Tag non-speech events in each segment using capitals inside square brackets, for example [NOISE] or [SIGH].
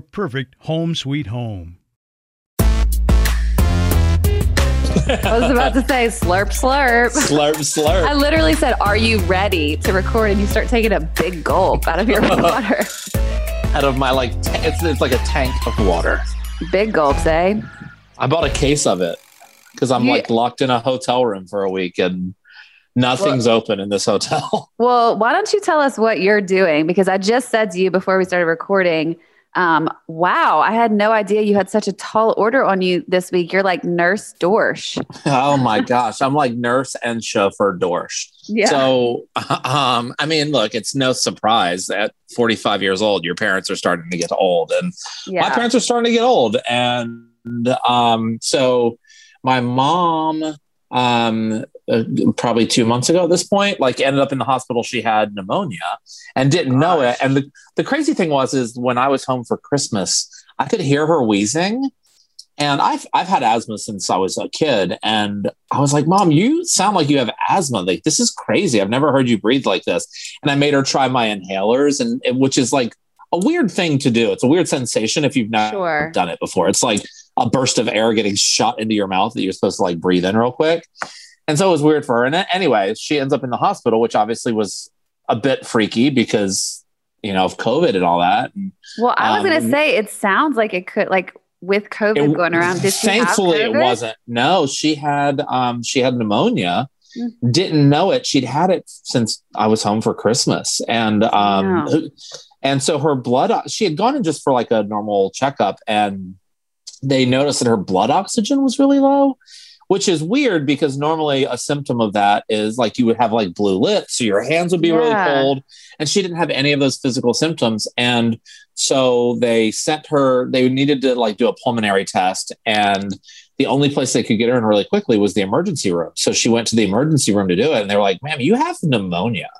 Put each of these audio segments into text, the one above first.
perfect home sweet home. I was about to say slurp, slurp. Slurp, slurp. I literally said, Are you ready to record? And you start taking a big gulp out of your [LAUGHS] water. Out of my like, t- it's, it's like a tank of water. Big gulps, eh? I bought a case of it because I'm You- like locked in a hotel room for a week and nothing's open in this hotel. [LAUGHS] Well, why don't you tell us what you're doing? Because I just said to you before we started recording, um, wow, I had no idea you had such a tall order on you this week. You're like Nurse Dorsch. [LAUGHS] oh my gosh, I'm like nurse and chauffeur Dorsch. Yeah. So, [LAUGHS] um, I mean, look, it's no surprise at 45 years old, your parents are starting to get old, and my parents are starting to get old, and um, so my mom, um, uh, probably two months ago at this point, like ended up in the hospital. She had pneumonia and didn't know it. And the the crazy thing was, is when I was home for Christmas, I could hear her wheezing. And I've I've had asthma since I was a kid, and I was like, "Mom, you sound like you have asthma. Like this is crazy. I've never heard you breathe like this." And I made her try my inhalers, and which is like a weird thing to do. It's a weird sensation if you've not Sure. done it before. It's like a burst of air getting shot into your mouth that you're supposed to like breathe in real quick. And so it was weird for her. And anyway, she ends up in the hospital, which obviously was a bit freaky because you know of COVID and all that. Well, I was Um, going to say, it sounds like it could, like with COVID it- going around, did she have thankfully it wasn't. No, she had um she had pneumonia. Mm. Didn't know it. She'd had it since I was home for Christmas, and um, Wow. and so her blood. She had gone in just for like a normal checkup, and they noticed that her blood oxygen was really low, which is weird because normally a symptom of that is like you would have like blue lips, so your hands would be really cold, and she didn't have any of those physical symptoms, and so they sent her. They needed to like do a pulmonary test, and the only place they could get her in really quickly was the emergency room. So she went to the emergency room to do it, and they were like, "Ma'am, you have pneumonia."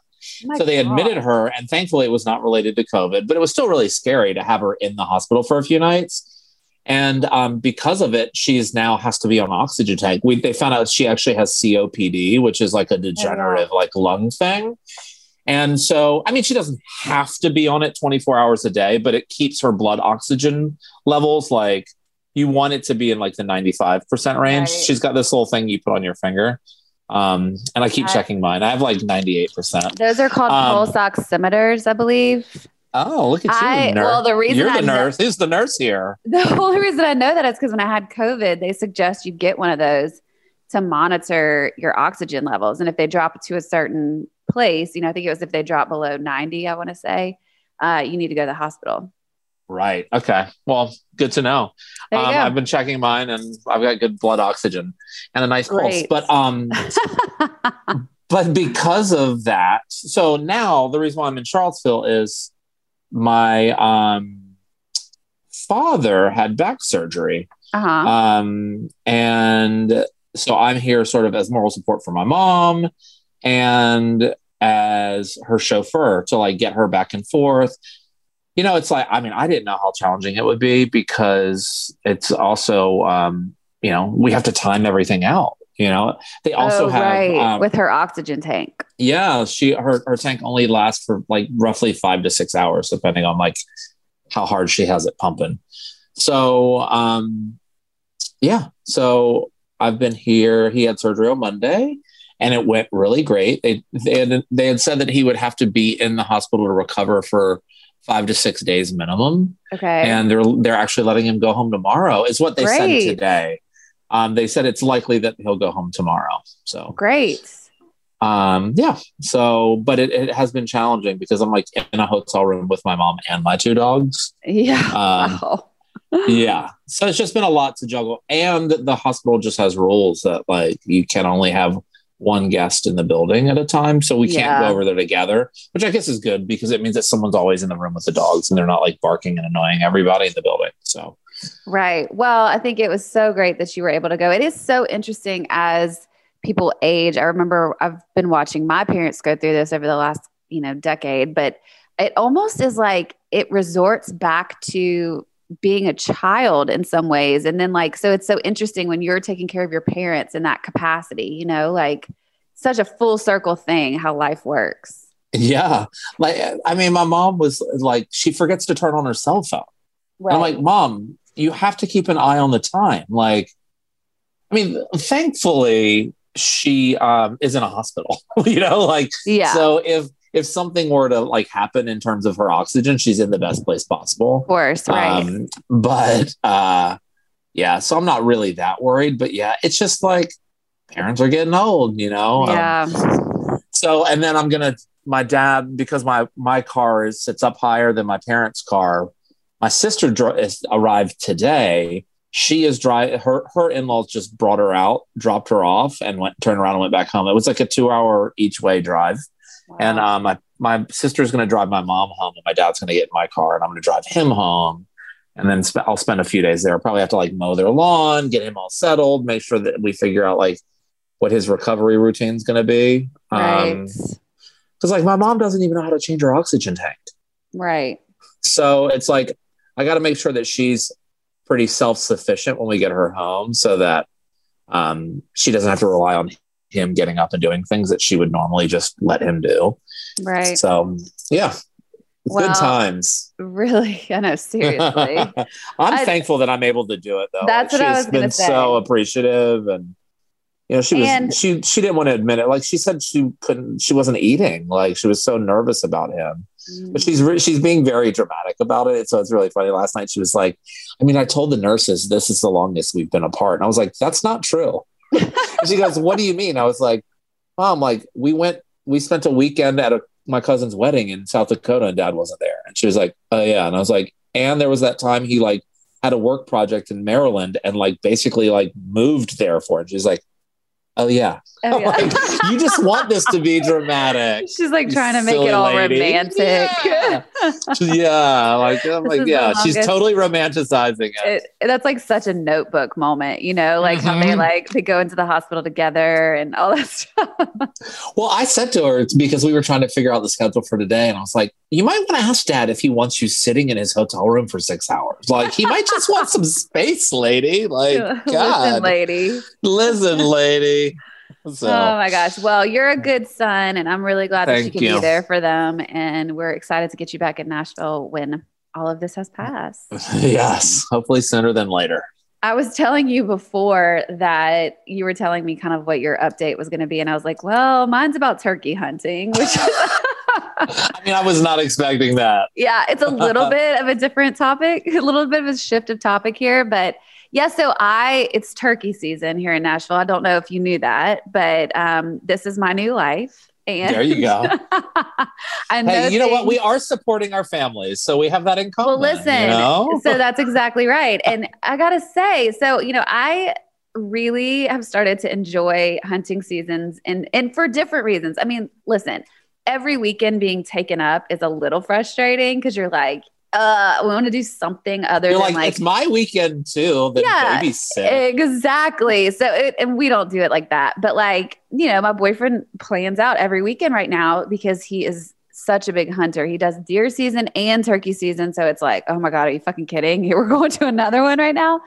Oh so they admitted her, and thankfully it was not related to COVID, but it was still really scary to have her in the hospital for a few nights. And um, because of it, she's now has to be on oxygen tank. We they found out she actually has COPD, which is like a degenerative like lung thing. And so, I mean, she doesn't have to be on it 24 hours a day, but it keeps her blood oxygen levels like you want it to be in like the 95% range. Right. She's got this little thing you put on your finger. Um, and I keep I- checking mine. I have like 98%. Those are called Um, pulse oximeters, I believe. Oh, look at you. I- nurse. well, the reason You're I the know- nurse. Who's the nurse here? [LAUGHS] The only reason I know that is because when I had COVID, they suggest you get one of those to monitor your oxygen levels. And if they drop to a certain place, you know, I think it was if they drop below 90, I want to say, uh, you need to go to the hospital. Right. Okay. Well, good to know. Um. I've been checking mine and I've got good blood oxygen and a nice pulse. But um [LAUGHS] but because of that, so now the reason why I'm in Charlottesville is my um father had back surgery. uh-huh. Um, and so I'm here sort of as moral support for my mom and as her chauffeur to like get her back and forth. you know, it's like I mean, I didn't know how challenging it would be because it's also um, you know we have to time everything out. You know, they also oh, have right. um, with her oxygen tank. yeah, she her her tank only lasts for like roughly five to six hours, depending on like how hard she has it pumping. So um yeah, so I've been here. He had surgery on Monday and it went really great. They they had they had said that he would have to be in the hospital to recover for five to six days minimum. Okay. And they're they're actually letting him go home tomorrow, is what they Great. said today. Um, they said it's likely that he'll go home tomorrow. So Great. um yeah so but it, it has been challenging because i'm like in a hotel room with my mom and my two dogs Yeah. Um, wow. [LAUGHS] yeah so it's just been a lot to juggle and the hospital just has rules that like you can only have one guest in the building at a time so we can't Yeah. go over there together which i guess is good because it means that someone's always in the room with the dogs and they're not like barking and annoying everybody in the building so Right. Well, I think it was so great that you were able to go. It is so interesting as people age. I remember I've been watching my parents go through this over the last, you know, decade, but it almost is like it resorts back to being a child in some ways. And then like so it's so interesting when you're taking care of your parents in that capacity, you know, like such a full circle thing how life works. yeah like i mean my mom was like she forgets to turn on her cell phone I'm like, Mom, you have to keep an eye on the time. Like, I mean, thankfully, she um, is in a hospital, [LAUGHS] you know, like, yeah. so if, if something were to like happen in terms of her oxygen, she's in the best place possible. of course, right. Um, but uh, yeah, so I'm not really that worried. But yeah, it's just like parents are getting old, you know? Um, yeah. so and then i'm gonna my dad because my my car is sits up higher than my parents car my sister dro- arrived today she is dry her her in-laws just brought her out dropped her off and went turned around and went back home it was like a two hour each way drive and Wow. um my my sister's going to drive my mom home and my dad's going to get in my car and i'm going to drive him home and then sp- i'll spend a few days there probably have to like mow their lawn get him all settled make sure that we figure out like what his recovery routine is going to be right. um, because like my mom doesn't even know how to change her oxygen tank. right. So it's like I got to make sure that she's pretty self sufficient when we get her home, so that um, she doesn't have to rely on him getting up and doing things that she would normally just let him do. Right. So yeah, Well, good times. Really? [LAUGHS] I know, seriously. [LAUGHS] I'm I- thankful that I'm able to do it though. That's what I was been say. so appreciative and. You know, she was And- she she didn't want to admit it. Like she said, she couldn't. She wasn't eating. Like she was so nervous about him. But she's re- she's being very dramatic about it. So it's really funny. Last night she was like, "I mean, I told the nurses this is the longest we've been apart," and I was like, "That's not true." she goes, "What do you mean?" I was like, "Mom, like we went, we spent a weekend at a, my cousin's wedding in South Dakota, and Dad wasn't there." And she was like, "Oh yeah," and I was like, "And there was that time he like had a work project in Maryland and like basically like moved there for it." She's like. Oh yeah. Oh, yeah. Like, you just want this to be dramatic. [LAUGHS] She's like trying to make it all lady. romantic. Yeah. [LAUGHS] yeah, like I'm like, yeah, she's totally romanticizing it. It, that's like such a notebook moment, you know, like how they Mhm. like they go into the hospital together and all that [LAUGHS] stuff. Well, I said to her it's because we were trying to figure out the schedule for today, and I was like, you might want to ask Dad if he wants you sitting in his hotel room for six hours. Like he might just want some space, lady. Like Listen, God, lady. listen, lady. So Oh my gosh. Well, you're a good son, and I'm really glad that you can you. be there for them. And we're excited to get you back in Nashville when all of this has passed. [LAUGHS] yes, hopefully sooner than later. I was telling you before that you were telling me kind of what your update was going to be. And I was like, well, mine's about turkey hunting, which [LAUGHS] [LAUGHS] I mean, I was not expecting that. yeah, it's a little [LAUGHS] bit of a different topic, [LAUGHS] a little bit of a shift of topic here. But yeah, so I, it's turkey season here in Nashville. I don't know if you knew that, but um, this is my new life. And There you go. [LAUGHS] I know Hey, you know what? We are supporting our families, so we have that in common. Well, listen. you know? So that's exactly right. And I got to say, so, you know, I really have started to enjoy hunting seasons and, and for different reasons. I mean, listen, every weekend being taken up is a little frustrating because you're like, uh, we want to do something other You're than like, like, it's my weekend too. The Yeah. Exactly. So, it, and we don't do it like that. But like, you know, my boyfriend plans out every weekend right now because he is such a big hunter. He does deer season and turkey season. So it's like, oh my God, are you fucking kidding? [LAUGHS] We're going to another one right now.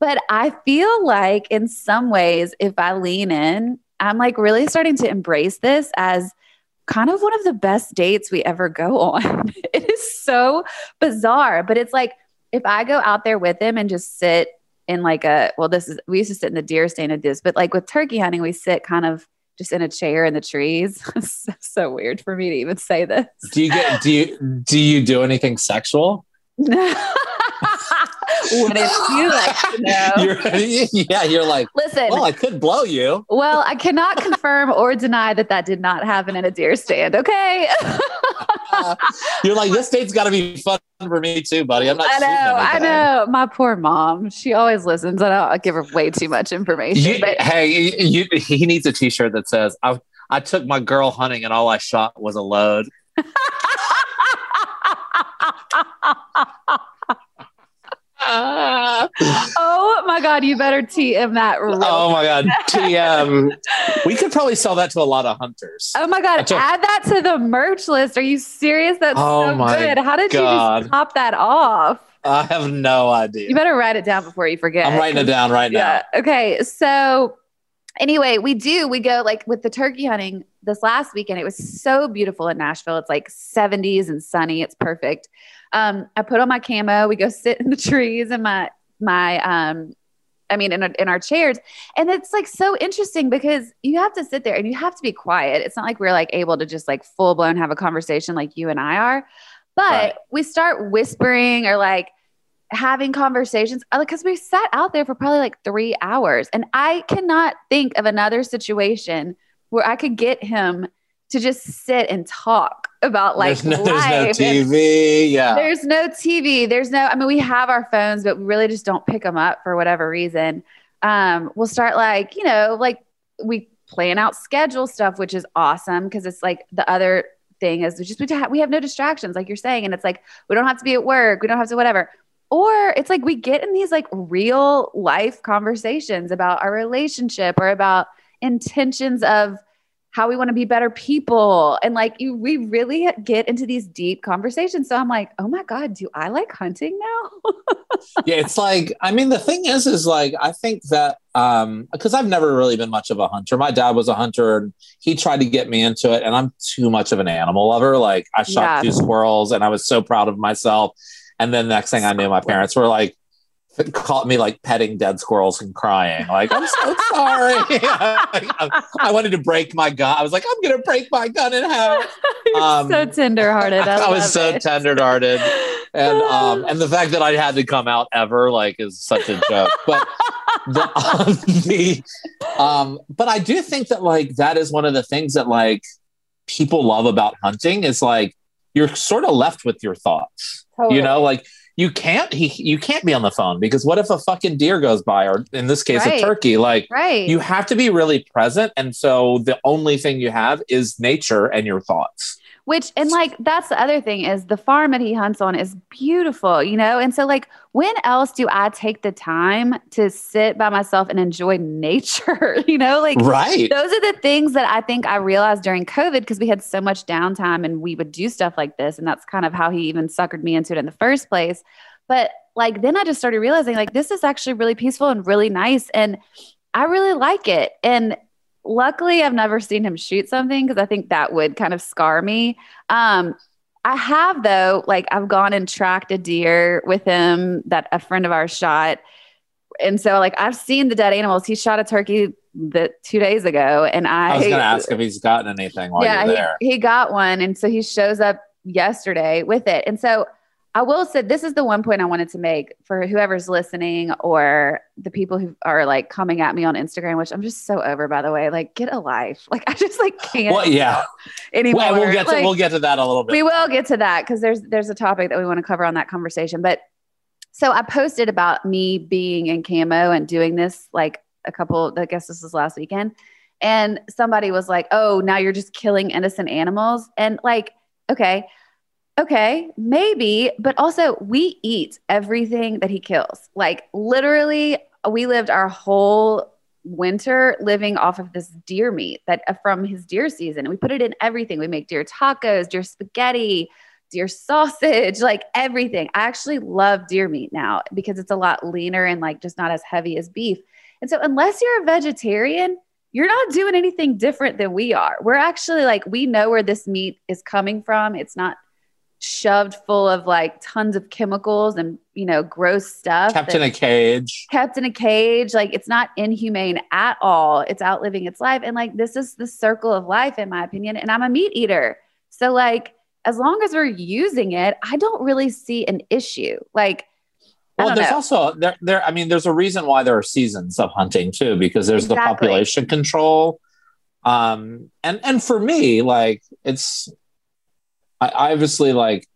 But I feel like in some ways, if I lean in, I'm like really starting to embrace this as kind of one of the best dates we ever go on. [LAUGHS] it is so bizarre, but it's like if I go out there with him and just sit in like a well, this is we used to sit in the deer stand at this, but like with turkey hunting, we sit kind of just in a chair in the trees. [LAUGHS] so, so weird for me to even say this. Do you get do you do you do anything sexual? [LAUGHS] What if you like to [LAUGHS] know? You're, [LAUGHS] yeah, you're like, Listen, well, I could blow you. well, I cannot confirm or deny that that did not happen in a deer stand. Okay. Uh, you're like, this date's got to be fun for me too, buddy. I'm not. I know, I know. My poor mom. She always listens. I don't give her way too much information. You, but hey, you, he needs a T-shirt that says, "I I took my girl hunting and all I shot was a load." [LAUGHS] oh my God, you better TM that real. Oh my god, TM. [LAUGHS] we could probably sell that to a lot of hunters. Oh my God, took- add that to the merch list. Are you serious? That's Oh so good. How did you just pop that off? I have no idea. You better write it down before you forget. I'm writing it down right now. Okay. So anyway, we do, we go like with the turkey hunting this last weekend. It was so beautiful in Nashville. It's like 70s and sunny. It's perfect. Um, I put on my camo. We go sit in the trees and my, my, um, I mean, in, our- in our chairs. And it's like so interesting because you have to sit there and you have to be quiet. It's not like we're like able to just like full blown have a conversation like you and I are. But Right. we start whispering or like having conversations uh, because we sat out there for probably like three hours. And I cannot think of another situation where I could get him to just sit and talk about like there's, no, there's no life TV. Yeah. there's no TV. There's no, I mean, we have our phones, but we really just don't pick them up for whatever reason. Um, we'll start like, you know, like we plan out schedule stuff, which is awesome because it's like the other thing is we just we have, we have no distractions, like you're saying, and it's like we don't have to be at work, we don't have to whatever. Or it's like we get in these like real life conversations about our relationship or about intentions of how we want to be better people and like you we really get into these deep conversations so i'm like oh my god do i like hunting now [LAUGHS] yeah, it's like I mean the thing is is like I think that um because I've never really been much of a hunter. My dad was a hunter and he tried to get me into it and I'm too much of an animal lover. Like I shot Yeah. two squirrels and I was so proud of myself. And then next thing I knew my parents were like caught me like petting dead squirrels and crying. Like, I'm so [LAUGHS] sorry. I, [LAUGHS] I wanted to break my gun. I was like, I'm gonna break my gun in half. [LAUGHS] Um, so tenderhearted I, I, was so it. tenderhearted and um and the fact that I had to come out ever like is such a joke. But the, um, the um but I do think that like that is one of the things that like people love about hunting is like you're sort of left with your thoughts. Totally. You know, like you can't he you can't be on the phone because what if a fucking deer goes by or in this case Right. a turkey like right you have to be really present and so the only thing you have is nature and your thoughts. Which and like that's the other thing is the farm that he hunts on is beautiful, you know? And so like when else do I take the time to sit by myself and enjoy [LAUGHS] nature? you know, like Right. those are the things that I think I realized during COVID because we had so much downtime and we would do stuff like this. And that's kind of how he even suckered me into it in the first place. But like then I just started realizing like this is actually really peaceful and really nice. And I really like it. And luckily I've never seen him shoot something because I think that would kind of scar me. Um, I have though, like I've gone and tracked a deer with him that a friend of ours shot. And so like I've seen the dead animals. He shot a turkey that two days ago and I, I was going to ask if he's gotten anything while yeah, you're there. He, he got one. And so he shows up yesterday with it. And so I will say this is the one point I wanted to make for whoever's listening or the people who are like coming at me on Instagram, which I'm just so over, by the way. Like, get a life. [LAUGHS] Like, I just like can't Well, yeah. anymore. Well, we'll get to Like, we'll get to that a little bit. we will get to that because there's there's a topic that we want to cover on that conversation. But so I posted about me being in camo and doing this like a couple. I guess this was last weekend, and somebody was like, "Oh, now you're just killing innocent animals," and like, okay. Okay, maybe, but also we eat everything that he kills. Like literally, we lived our whole winter living off of this deer meat that uh, from his deer season. We put it in everything. We make deer tacos, deer spaghetti, deer sausage, [LAUGHS] like everything. I actually love deer meat now because it's a lot leaner and like just not as heavy as beef. And so, unless you're a vegetarian, you're not doing anything different than we are. We're actually like, we know where this meat is coming from. It's not shoved full of like tons of chemicals and, you know, gross stuff. Kept in a cage. Kept in a cage. Like, it's not inhumane at all. It's outliving its life. And like, this is the circle of life, in my opinion. And I'm a meat eater. So, like, as long as we're using it, I don't really see an issue. Like, well, there's know. also there. There, I mean, there's a reason why there are seasons of hunting too, because there's exactly. the population control. Um, and and for me, like it's, I obviously like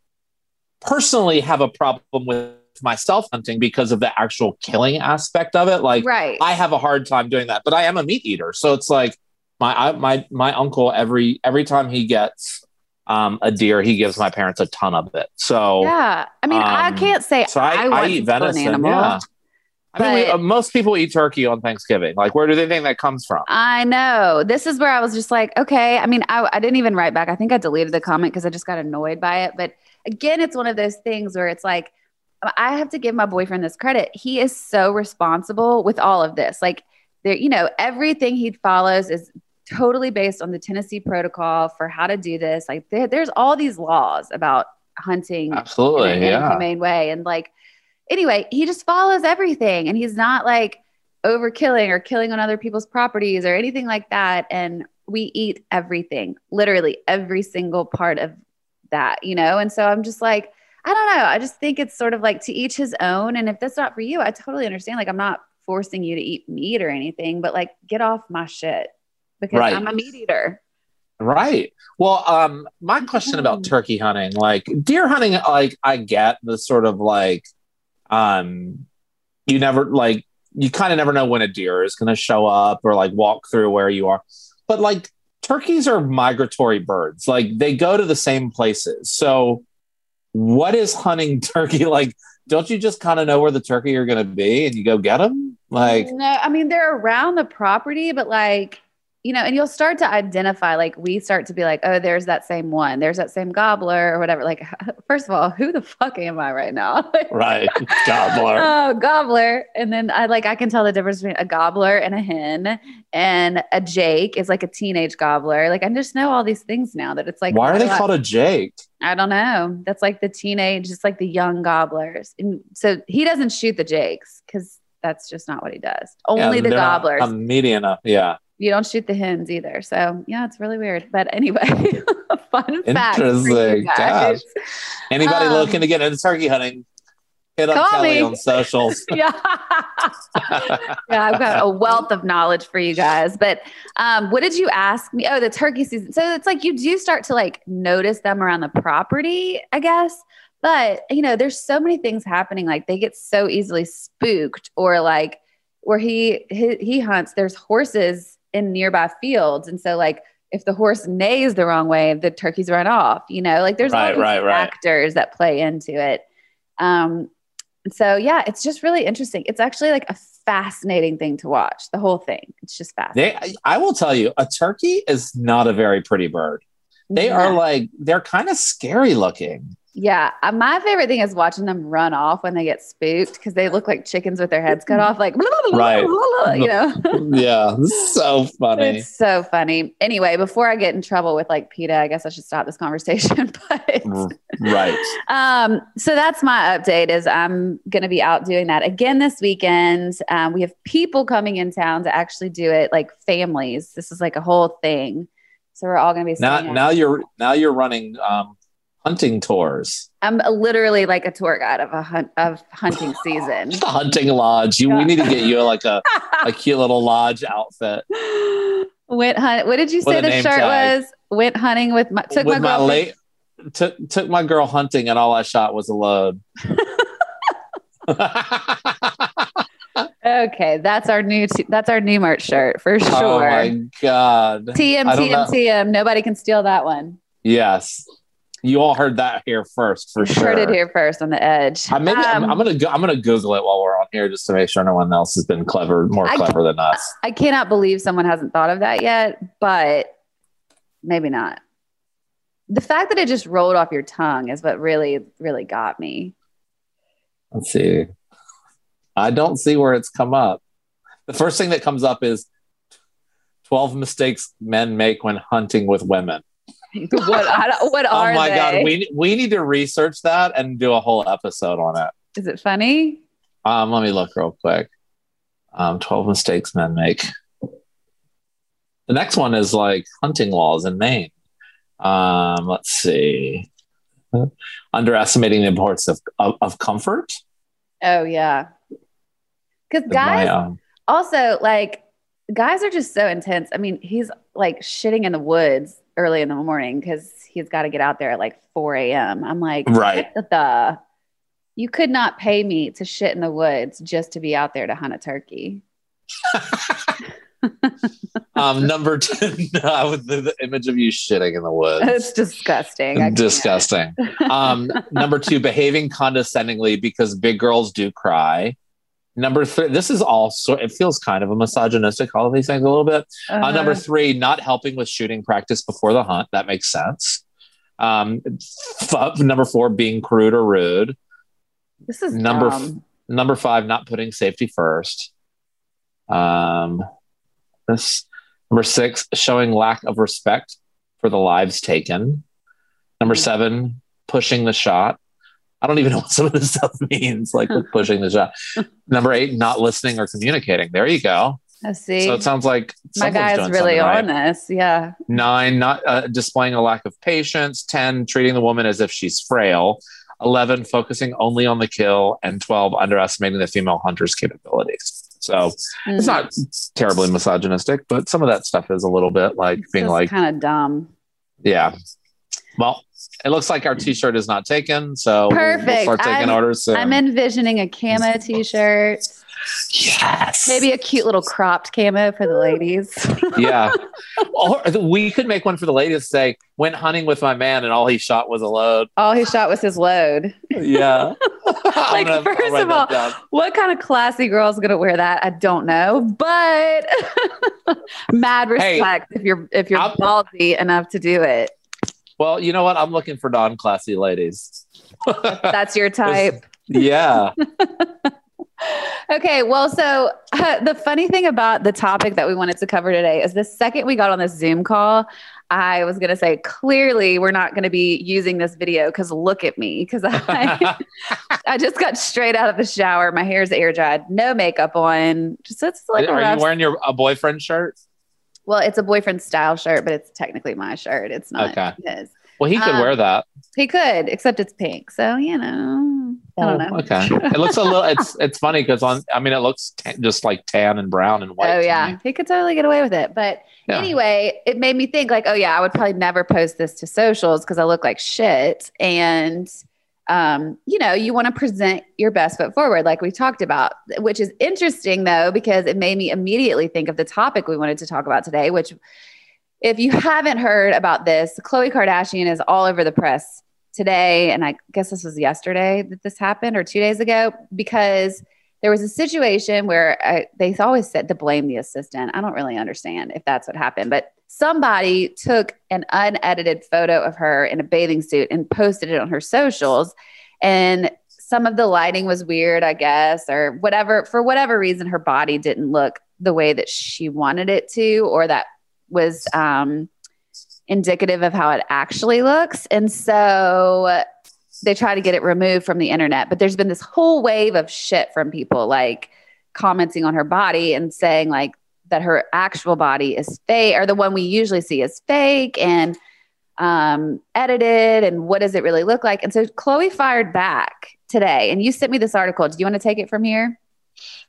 personally have a problem with myself hunting because of the actual killing aspect of it. Like, right. I have a hard time doing that, but I am a meat eater, so it's like my I, my my uncle every every time he gets um, a deer, he gives my parents a ton of it. So yeah, I mean, um, I can't say so I, I, I eat venison. Animal, yeah. I mean, we, uh, most people eat turkey on Thanksgiving. Like, where do they think that comes from? I know. This is where I was just like, okay. I mean, I, I didn't even write back. I think I deleted the comment because I just got annoyed by it. But again, it's one of those things where it's like, I have to give my boyfriend this credit. He is so responsible with all of this. Like, there, you know, everything he follows is totally based on the Tennessee protocol for how to do this. Like there, there's all these laws about hunting absolutely in, in yeah. a humane way. And like anyway, he just follows everything and he's not like overkilling or killing on other people's properties or anything like that. And we eat everything, literally every single part of that, you know? And so I'm just like, I don't know. I just think it's sort of like to each his own. And if that's not for you, I totally understand. Like, I'm not forcing you to eat meat or anything, but like, get off my shit because right. I'm a meat eater. Right. Well, um, my question about mm. turkey hunting, like deer hunting, like I get the sort of like, um, you never like you kind of never know when a deer is going to show up or like walk through where you are, but like turkeys are migratory birds. Like they go to the same places. So, what is hunting [LAUGHS] turkey like? Don't you just kind of know where the turkey are going to be and you go get them? Like, no, I mean they're around the property, but like you know, and you'll start to identify, like, we start to be like, oh, there's that same one, there's that same gobbler or whatever. Like, [LAUGHS] first of all, who the fuck am I right now? [LAUGHS] right. Gobbler. oh, gobbler. And then I like, I can tell the difference between a gobbler and a hen, and a Jake is like a teenage gobbler. Like, I just know all these things now that it's like, why are they called a Jake? I don't know. That's like the teenage, just like the young gobblers. And so he doesn't shoot the Jakes because that's just not what he does. Only yeah, the gobblers. A median, uh, yeah you don't shoot the hens either. So yeah, it's really weird. But anyway, [LAUGHS] fun fact. Interesting. Gosh. Anybody um, looking to get into turkey hunting? Hit up Kelly me. on socials. [LAUGHS] yeah. yeah, I've got a wealth of knowledge for you guys. But um, what did you ask me? Oh, the turkey season. So it's like you do start to like notice them around the property, I guess. But you know, there's so many things happening. Like they get so easily spooked, or like where he he, he hunts. There's horses in nearby fields. And so like if the horse neighs the wrong way, the turkeys run off, you know, like there's right, all these right, factors right. that play into it. Um, so yeah, it's just really interesting. It's actually like a fascinating thing to watch. The whole thing. It's just fascinating. They, I will tell you, a turkey is not a very pretty bird. They yeah. are like they're kind of scary looking. Yeah, uh, my favorite thing is watching them run off when they get spooked because they look like chickens with their heads cut off, like right, [LAUGHS] you know. [LAUGHS] yeah, so funny. It's so funny. Anyway, before I get in trouble with like PETA, I guess I should stop this [LAUGHS] conversation. but right. Um, so that's my update. Is I'm going to be out doing that again this weekend. Um, we have people coming in town to actually do it, like families. This is like a whole thing. So we're all going to be now. Now you're now you're running. Um, hunting tours. I'm literally like a tour guide of a hunt of hunting [LAUGHS] season. the hunting lodge. You, yeah. we need to get you like a, a [LAUGHS] cute little lodge outfit. Went hunt. What did you say the shirt tag. was? Went hunting with my took with my, my late took took my girl hunting and all I shot was a load. [LAUGHS] okay, that's our new t- that's our new merch shirt for sure. Oh my god. TM TM TM. Nobody can steal that one. Yes. You all heard that here first for sure. Heard it here first on the edge. I maybe I'm, Um, I'm gonna go, I'm gonna Google it while we're on here just to make sure no one else has been clever, more I- clever than us. I cannot believe someone hasn't thought of that yet, but maybe not. The fact that it just rolled off your tongue is what really, really got me. Let's see. I don't see where it's come up. The first thing that comes up is 12 mistakes men make when hunting with women. [LAUGHS] what I what are oh my they? god, we we need to research that and do a whole episode on it. Is it funny? Um, let me look real quick. Um, 12 mistakes men make. The next one is like hunting laws in Maine. Um, let's see. Underestimating the importance of, of, of comfort. Oh yeah. Because My, guys um, also like guys are just so intense. I mean, he's like shitting in the woods early in the morning because he's got to get out there at like 4 a.m. I'm like, Right. the you could not pay me to shit in the woods just to be out there to hunt a turkey. [LAUGHS] um, number 10, with the, the image of you shitting in the woods. It's disgusting. I disgusting. Um, number two, behaving condescendingly because big girls do cry. Number three, this is also, it feels kind of a misogynistic, all of these things a little bit. Uh, Uh-huh. number three, not helping with shooting practice before the hunt. That makes sense. Um, f- number four, being crude or rude. this is number dumb. Number five, not putting safety first. Um, this number six, showing lack of respect for the lives taken. Number Hmm. seven, pushing the shot. I don't even [LAUGHS] know what some of this stuff means, like with pushing the shot. [LAUGHS] Number eight, not listening or communicating. There you go. I see. So it sounds like My guy's really on right. this. Yeah. Nine, not uh, displaying a lack of patience. 10, treating the woman as if she's frail. 11, focusing only on the kill. And 12, underestimating the female hunter's capabilities. So Mm. it's not terribly misogynistic, but some of that stuff is a little bit like being like, kind of dumb. yeah. Well, it looks like our t shirt is not taken. So we'll Perfect. start taking I'm- orders soon. I'm envisioning a camo t-shirt, yes. maybe a cute little cropped camo for the ladies. [LAUGHS] yeah. Or we could make one for the ladies say, went hunting with my man and all he shot was a load. all he shot was his load. Yeah. [LAUGHS] Like, gonna- first of all. What kind of classy girl is gonna wear that? I don't know, but [LAUGHS] mad Hey, respect if you're if you're I'm- ballsy enough to do it. Well, you know what? I'm looking for non classy ladies. [LAUGHS] That's your type. yeah. [LAUGHS] Okay, well, so uh, [LAUGHS] the funny thing about the topic that we wanted to cover today is the second we got on this Zoom call, I was going to say, clearly, we're not going to be using this video because look at me. Because I, I just got straight out of the shower. My hair's air dried, no makeup on. Just it's like Are rough, you wearing your a boyfriend shirt? Well, it's a boyfriend style shirt, but it's technically my shirt. It's not Okay. his. Well, he could Um, wear that. He could, except it's pink. So, you know, I don't know. Oh, Okay. It looks a little. It's it's funny because on. I mean, it looks tan, just like tan and brown and white. Oh to yeah, me. he could totally get away with it. But Yeah. anyway, it made me think like, oh yeah, I would probably never post this to socials because I look like shit. And um, you know, you want to present your best foot forward, like we talked about, which is interesting though, because it made me immediately think of the topic we wanted to talk about today, which if you haven't heard about this, Khloe Kardashian is all over the press today. And I guess this was yesterday that this happened or two days ago, because there was a situation where I, they always said to blame the assistant. I don't really understand if that's what happened, but somebody took an unedited photo of her in a bathing suit and posted it on her socials. And some of the lighting was weird, I guess, or whatever. For whatever reason, her body didn't look the way that she wanted it to, or that was um, indicative of how it actually looks. And so they try to get it removed from the internet. But there's been this whole wave of shit from people like commenting on her body and saying like that her actual body is fake or the one we usually see is fake and um, edited. And what does it really look like? And so Khloe fired back today. And you sent me this article. Do you want to take it from here?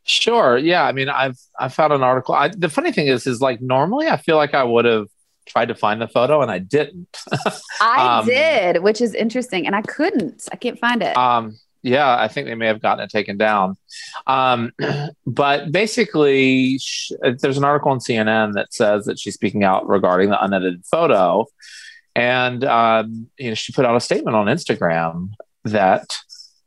Sure. Yeah. I mean, I've I found an article. I, the funny thing is, is like normally I feel like I would have tried to find the photo and I didn't. [LAUGHS] I Um, did, which is interesting. And I couldn't. I can't find it. Um, yeah, I think they may have gotten it taken down. Um, [CLEARS THROAT] but basically, sh- there's an article on CNN that says that she's speaking out regarding the unedited photo. And um, you know, she put out a statement on Instagram that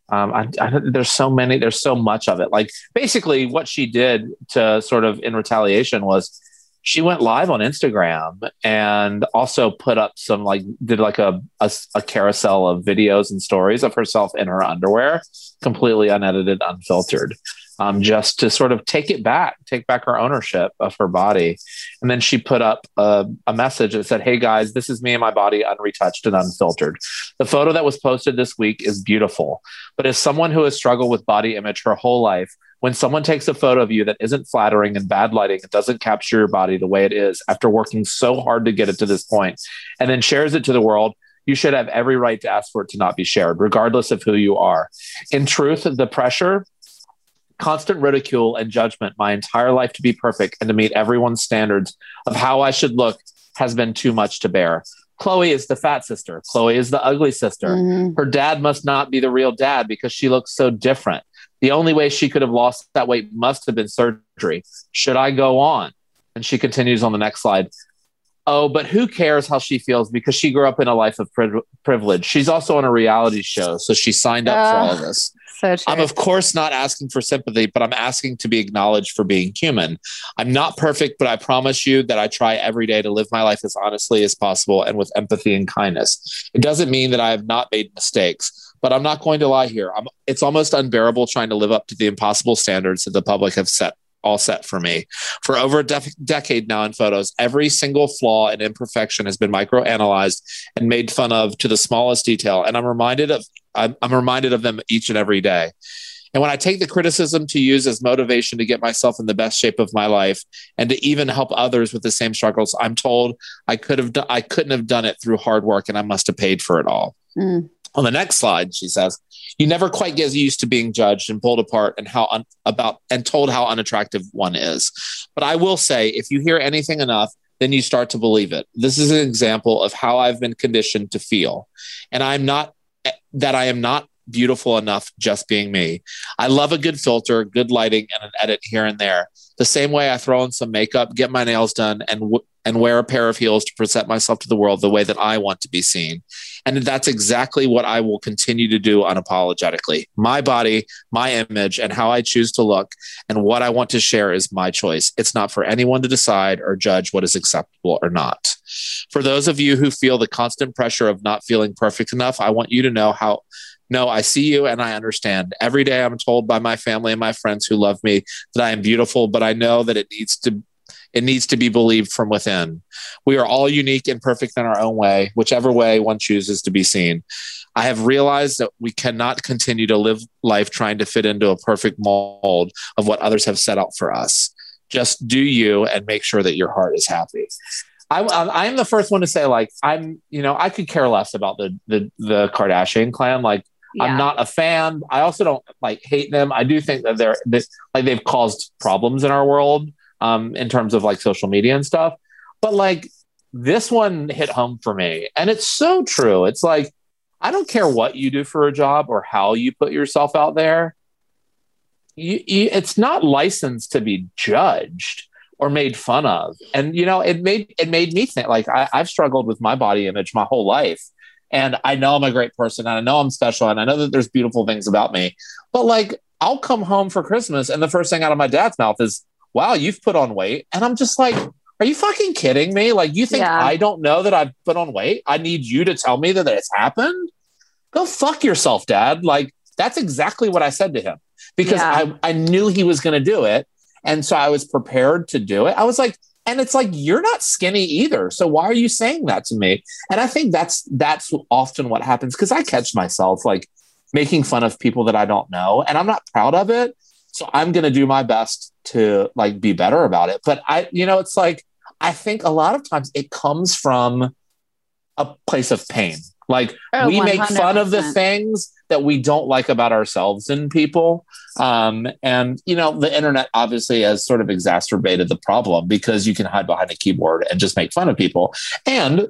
um, I, I, there's so many, there's so much of it. Like basically, what she did to sort of in retaliation was she went live on Instagram and also put up some like did like a, a, a carousel of videos and stories of herself in her underwear, completely unedited, unfiltered um, just to sort of take it back, take back her ownership of her body. And then she put up a, a, message that said, Hey guys, this is me and my body unretouched and unfiltered. The photo that was posted this week is beautiful. But as someone who has struggled with body image her whole life, when someone takes a photo of you that isn't flattering and bad lighting, it doesn't capture your body the way it is after working so hard to get it to this point, and then shares it to the world, you should have every right to ask for it to not be shared, regardless of who you are. In truth, the pressure constant ridicule and judgment my entire life to be perfect and to meet everyone's standards of how I should look has been too much to bear. Khloe is the fat sister. Khloe is the ugly sister. Mm-hmm. Her dad must not be the real dad because she looks so different. The only way she could have lost that weight must have been surgery. Should I go on? And she continues on the next slide. Oh, but who cares how she feels because she grew up in a life of pri- privilege. She's also on a reality show, so she signed up uh, for all of this. So true. I'm, of course, not asking for sympathy, but I'm asking to be acknowledged for being human. I'm not perfect, but I promise you that I try every day to live my life as honestly as possible and with empathy and kindness. It doesn't mean that I have not made mistakes, but I'm not going to lie here. I'm, it's almost unbearable trying to live up to the impossible standards that the public have set all set for me. For over a de- decade now in photos, every single flaw and imperfection has been microanalyzed and made fun of to the smallest detail. And I'm reminded of I'm, I'm reminded of them each and every day. And when I take the criticism to use as motivation to get myself in the best shape of my life and to even help others with the same struggles, I'm told I could have do- I couldn't have done it through hard work and I must have paid for it all. Mm. On the next slide, she says, "You never quite get used to being judged and pulled apart and how un- about and told how unattractive one is. But I will say, if you hear anything enough, then you start to believe it. This is an example of how I've been conditioned to feel, and I'm not eh, that I am not beautiful enough just being me. I love a good filter, good lighting, and an edit here and there. The same way I throw in some makeup, get my nails done, and w- and wear a pair of heels to present myself to the world the way that I want to be seen. And that's exactly what I will continue to do unapologetically. My body, my image, and how I choose to look and what I want to share is my choice. It's not for anyone to decide or judge what is acceptable or not. For those of you who feel the constant pressure of not feeling perfect enough, I want you to know how no, I see you and I understand. Every day I'm told by my family and my friends who love me that I am beautiful, but I know that it needs to it needs to be believed from within. We are all unique and perfect in our own way, whichever way one chooses to be seen. I have realized that we cannot continue to live life trying to fit into a perfect mold of what others have set out for us. Just do you and make sure that your heart is happy. I, I am the first one to say like I'm you know I could care less about the the the Kardashian clan like yeah. I'm not a fan. I also don't like hate them. I do think that they're this, like they've caused problems in our world um, in terms of like social media and stuff. But like this one hit home for me, and it's so true. It's like I don't care what you do for a job or how you put yourself out there. You, you, it's not licensed to be judged or made fun of. And you know, it made it made me think like I, I've struggled with my body image my whole life. And I know I'm a great person and I know I'm special and I know that there's beautiful things about me. But like I'll come home for Christmas and the first thing out of my dad's mouth is, Wow, you've put on weight. And I'm just like, Are you fucking kidding me? Like, you think yeah. I don't know that I've put on weight? I need you to tell me that it's happened? Go fuck yourself, dad. Like, that's exactly what I said to him because yeah. I, I knew he was going to do it. And so I was prepared to do it. I was like, and it's like you're not skinny either. So why are you saying that to me? And I think that's that's often what happens because I catch myself like making fun of people that I don't know and I'm not proud of it. So I'm going to do my best to like be better about it. But I you know it's like I think a lot of times it comes from a place of pain. Like oh, we 100%. make fun of the things that we don't like about ourselves and people. Um, and, you know, the internet obviously has sort of exacerbated the problem because you can hide behind a keyboard and just make fun of people. And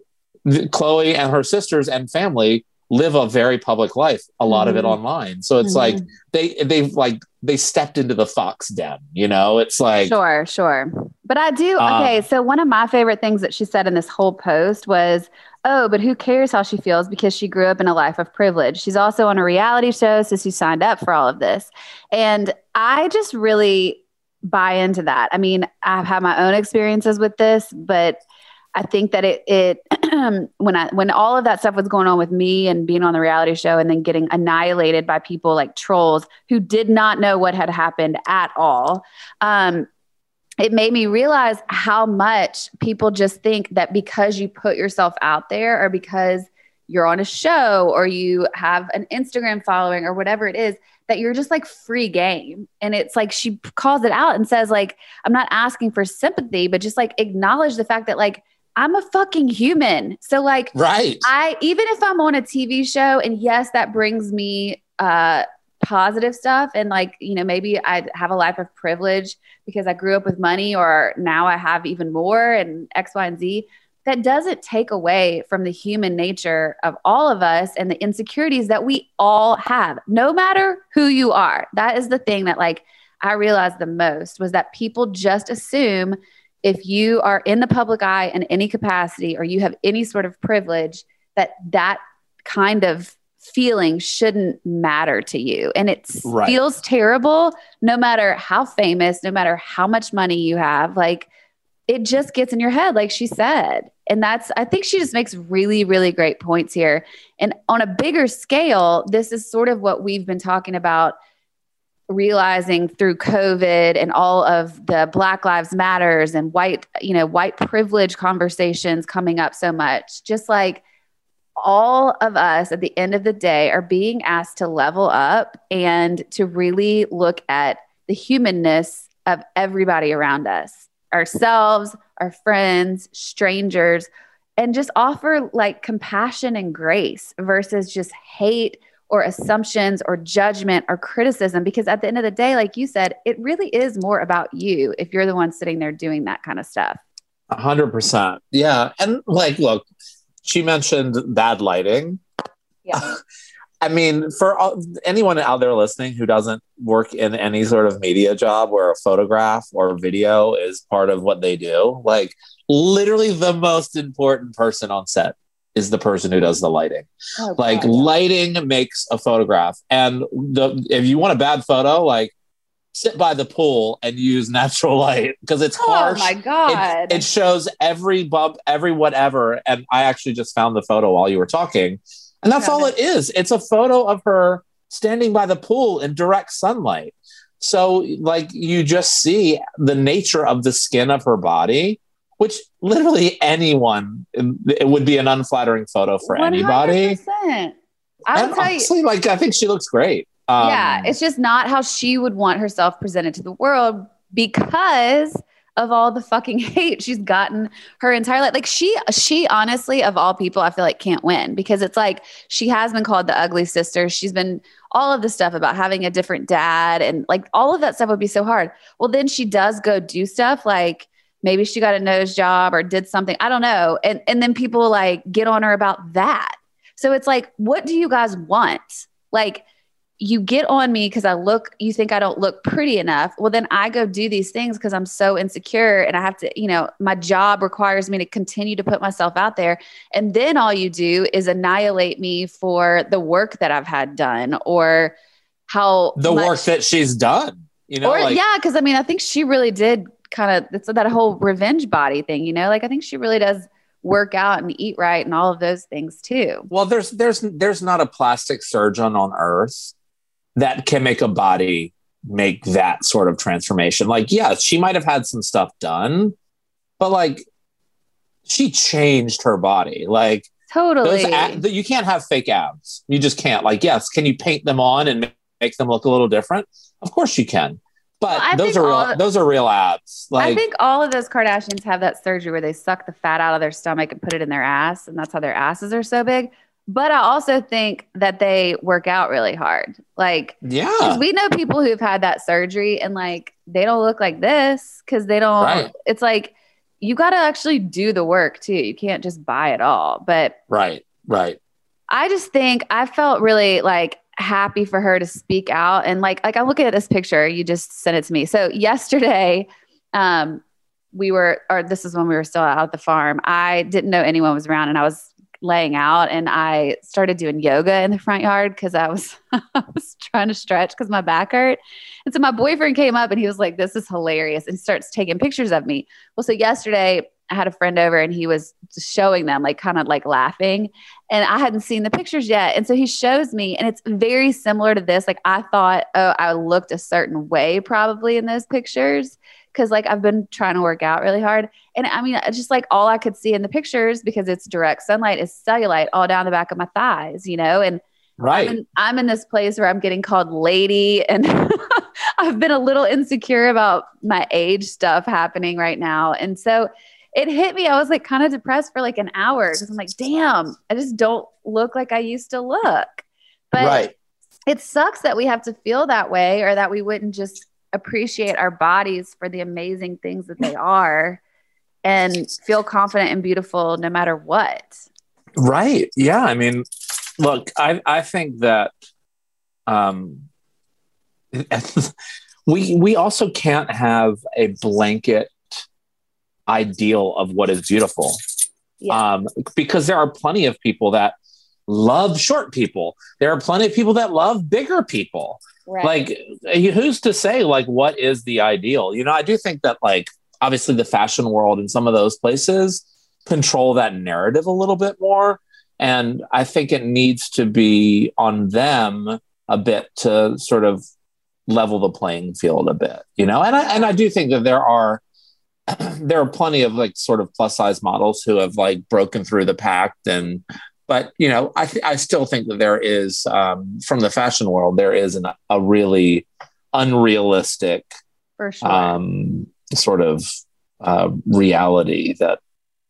Khloe and her sisters and family live a very public life, a lot mm-hmm. of it mm-hmm. online. So it's mm-hmm. like they, they've like, they stepped into the fox den, you know, it's like, sure, sure. But I do. Um, Okay. So, one of my favorite things that she said in this whole post was, Oh, but who cares how she feels because she grew up in a life of privilege. She's also on a reality show, so she signed up for all of this. And I just really buy into that. I mean, I've had my own experiences with this, but I think that it it [CLEARS THROAT] when I when all of that stuff was going on with me and being on the reality show and then getting annihilated by people like trolls who did not know what had happened at all. Um, it made me realize how much people just think that because you put yourself out there or because you're on a show or you have an Instagram following or whatever it is that you're just like free game and it's like she calls it out and says like I'm not asking for sympathy but just like acknowledge the fact that like I'm a fucking human so like Right. I even if I'm on a TV show and yes, that brings me uh positive stuff and like, you know, maybe I have a life of privilege because I grew up with money or now I have even more and X, Y, and Z. That doesn't take away from the human nature of all of us and the insecurities that we all have, no matter who you are. That is the thing that like I realized the most was that people just assume if you are in the public eye in any capacity or you have any sort of privilege that that kind of feeling shouldn't matter to you. And it Right. feels terrible no matter how famous no matter how much money you have. Like it just gets in your head like she said. And that's i think she just makes really really great points here. And on a bigger scale this is sort of what we've been talking about realizing through covid and all of the black lives matters and white you know white privilege conversations coming up so much just like all of us at the end of the day are being asked to level up and to really look at the humanness of everybody around us ourselves our friends strangers and just offer like compassion and grace versus just hate or assumptions or judgment or criticism because at the end of the day like you said it really is more about you if you're the one sitting there doing that kind of stuff hundred percent. Yeah. And like, look, she mentioned bad lighting. yeah [LAUGHS] I mean, for all, anyone out there listening who doesn't work in any sort of media job where a photograph or video is part of what they do, like literally the most important person on set is the person who does the lighting. Oh, Like God, lighting makes a photograph. And the if you want a bad photo, like sit by the pool and use natural light because it's oh, harsh. oh harsh. my god It, it shows every bump, every whatever. And I actually just found the photo while you were talking. And that's all it is. It's a photo of her standing by the pool in direct sunlight. So, like, you just see the nature of the skin of her body, which literally anyone, it would be an unflattering photo for anybody. 100%. I And will tell you, like, I think she looks great. Um, yeah, it's just not how she would want herself presented to the world because of all the fucking [LAUGHS] hate she's gotten her entire life. Like she, she honestly, of all people, I feel like can't win because it's like she has been called the ugly sister. She's been all of the stuff about having a different dad and like all of that stuff would be so hard. Well, then she does go do stuff like maybe she got a nose job or did something. I don't know. And and then people like get on her about that. So it's like, what do you guys want? Like you get on me because I look, you think I don't look pretty enough. Well, then I go do these things because I'm so insecure and I have to, you know, my job requires me to continue to put myself out there. And then all you do is annihilate me for the work that I've had done or how the much- work that she's done, you know, or like, yeah, because I mean, I think she really did kind of it's that whole revenge body thing, you know. Like I think she really does work out and eat right and all of those things too. Well, there's there's there's not a plastic surgeon on earth that can make a body make that sort of transformation. Like, yeah, she might have had some stuff done, but like she changed her body. Like Totally. ab- you can't have fake abs. You just can't. Like, yes, can you paint them on and make them look a little different? Of course you can. But Well, those are real all- those are real abs. I think all of those Kardashians have that surgery where they suck the fat out of their stomach and put it in their ass, and that's how their asses are so big. But I also think that they work out really hard. Like, yeah, we know people who've had that surgery and like they don't look like this because they don't, Right. it's like you got to actually do the work too. You can't just buy it all. But Right. Right. I just think I felt really like happy for her to speak out and like like I'm looking at this picture you just sent it to me. So yesterday um we were, or this is when we were still out at the farm. I didn't know anyone was around and I was laying out and I started doing yoga in the front yard because I was [LAUGHS] I was trying to stretch because my back hurt. And so my boyfriend came up and he was like, This is hilarious, and starts taking pictures of me. Well, so yesterday I had a friend over and he was showing them, like kind of like laughing. And I hadn't seen the pictures yet. And so he shows me, and it's very similar to this. Like I thought, oh, I looked a certain way probably in those pictures because like I've been trying to work out really hard. And I mean, just like all I could see in the pictures because it's direct sunlight is cellulite all down the back of my thighs, you know? And right. I'm in, I'm in this place where I'm getting called lady and [LAUGHS] I've been a little insecure about my age stuff happening right now. And so it hit me. I was like kind of depressed for like an hour because I'm like, damn, I just don't look like I used to look. But right. it sucks that we have to feel that way or that we wouldn't just appreciate our bodies for the amazing things that they are and feel confident and beautiful no matter what. Right. Yeah. I mean, look, I, I think that um, [LAUGHS] we we also can't have a blanket ideal of what is beautiful. Yeah. Um, because there are plenty of people that love short people. There are plenty of people that love bigger people. Right. Like, who's to say, like, what is the ideal? You know, I do think that, like, obviously the fashion world and some of those places control that narrative a little bit more. And I think it needs to be on them a bit to sort of level the playing field a bit, you know? And I, and I do think that there are, [CLEARS THROAT] there are plenty of like sort of plus size models who have like broken through the pact and but you know, I th- I still think that there is um, from the fashion world there is an, a really unrealistic sure. um, sort of uh, reality that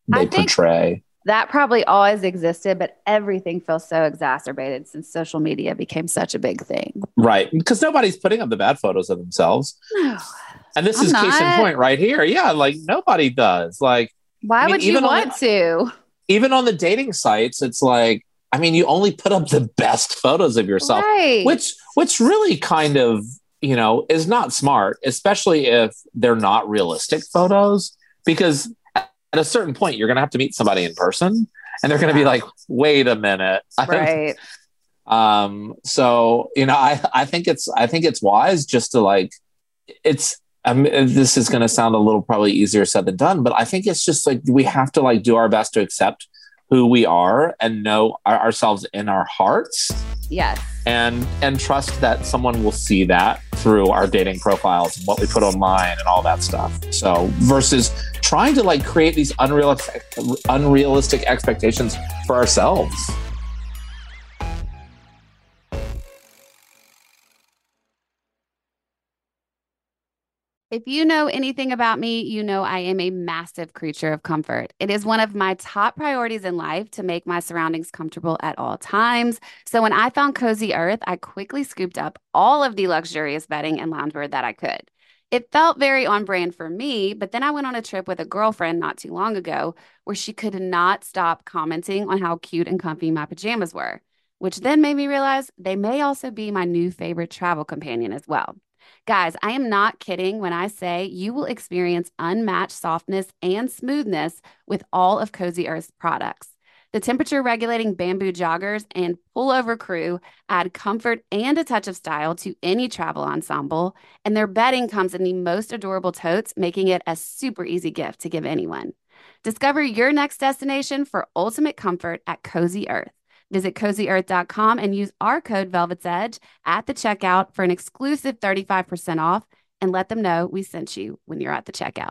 they portray. That probably always existed, but everything feels so exacerbated since social media became such a big thing. Right. Because nobody's putting up the bad photos of themselves. No. And this I'm is case in point right here. Yeah. Like nobody does. Like, Why I mean, would you want to? even on the dating sites, it's like, I mean, you only put up the best photos of yourself, Right. which which really kind of you know is not smart, especially if they're not realistic photos, because at a certain point you're going to have to meet somebody in person, and they're going to be like, "Wait a minute." [LAUGHS] right. um. So you know, I I think it's I think it's wise just to like it's. I mean, uh, this is going to sound a little probably easier said than done, but I think it's just like we have to like do our best to accept who we are and know our, ourselves in our hearts. Yes. and and trust that someone will see that through our dating profiles and what we put online and all that stuff. So versus trying to like create these unrealistic unrealistic expectations for ourselves If you know anything about me, you know I am a massive creature of comfort. It is one of my top priorities in life to make my surroundings comfortable at all times. So when I found Cozy Earth, I quickly scooped up all of the luxurious bedding and loungewear that I could. It felt very on brand for me, but then I went on a trip with a girlfriend not too long ago where she could not stop commenting on how cute and comfy my pajamas were, which then made me realize they may also be my new favorite travel companion as well. Guys, I am not kidding when I say you will experience unmatched softness and smoothness with all of Cozy Earth's products. The temperature regulating bamboo joggers and pullover crew add comfort and a touch of style to any travel ensemble, and their bedding comes in the most adorable totes, making it a super easy gift to give anyone. Discover your next destination for ultimate comfort at Cozy Earth. Visit cozyearth.com and use our code Velvet's Edge at the checkout for an exclusive 35% off and let them know we sent you when you're at the checkout.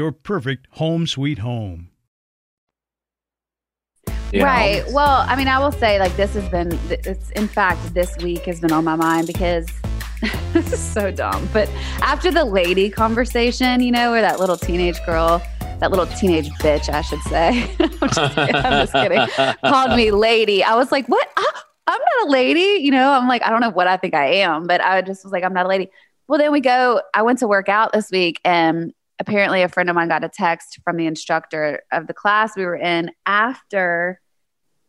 perfect home sweet home. you know? Right. Well, I mean, I will say like this has been. It's in fact this week has been on my mind because [LAUGHS] this is so dumb. But after the lady conversation, you know, where that little teenage girl, that little teenage bitch, I should say, [LAUGHS] I'm, just kidding, I'm just kidding, [LAUGHS] called me lady. I was like, what? I, I'm not a lady. You know, I'm like, I don't know what I think I am, but I just was like, I'm not a lady. Well, then we go. I went to work out this week and apparently a friend of mine got a text from the instructor of the class we were in after